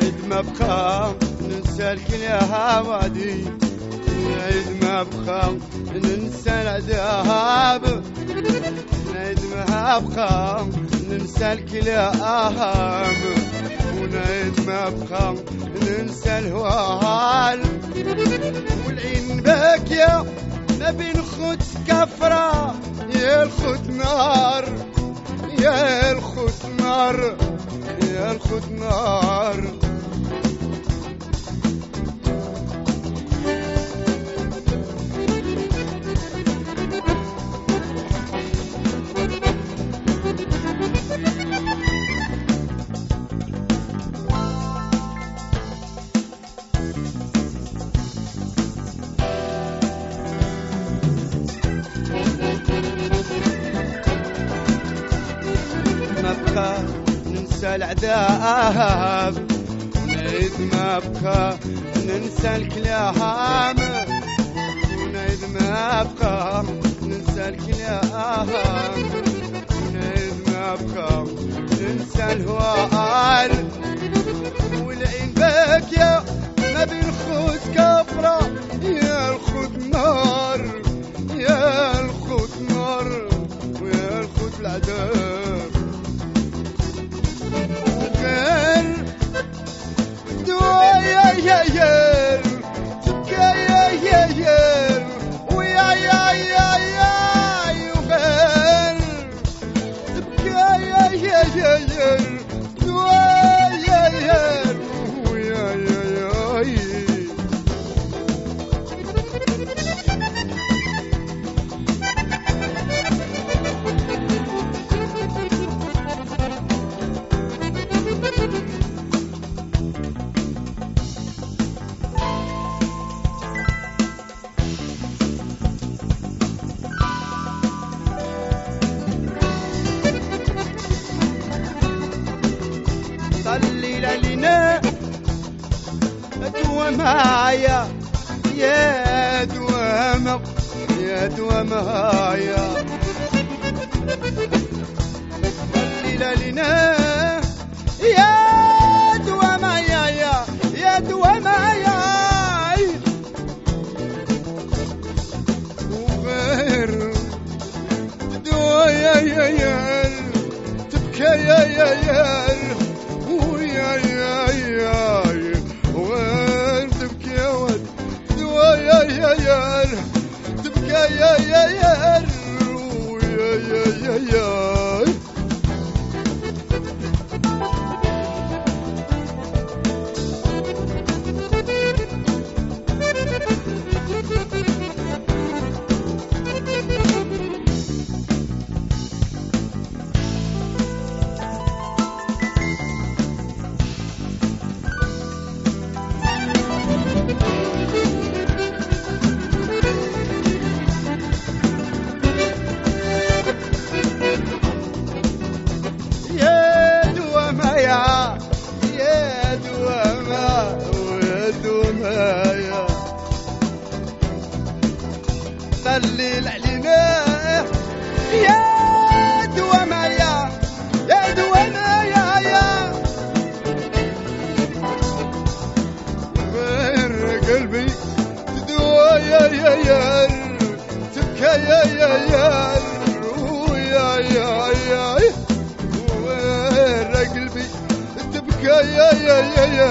عيد ما بقى ننسى الكلاب دي عيد ما بقى ننسى العذاب. عيد ما بقى ننسى الكلاب ونعيد ما بقى ننسى الهوال والعين باكية ما بين خد كفرة يا الخد نار يا الخد نار يا الخد نار. ننسى العذاب. ونعيد ما بقى ننسى الكلام. ونعيد ما بقى ننسى الكلام. ونعيد ما بقى ننسى الهوال والعين ما لنا. دوا معايا يا دوامة يا دوامايا صلي لنا يا Ei, ei.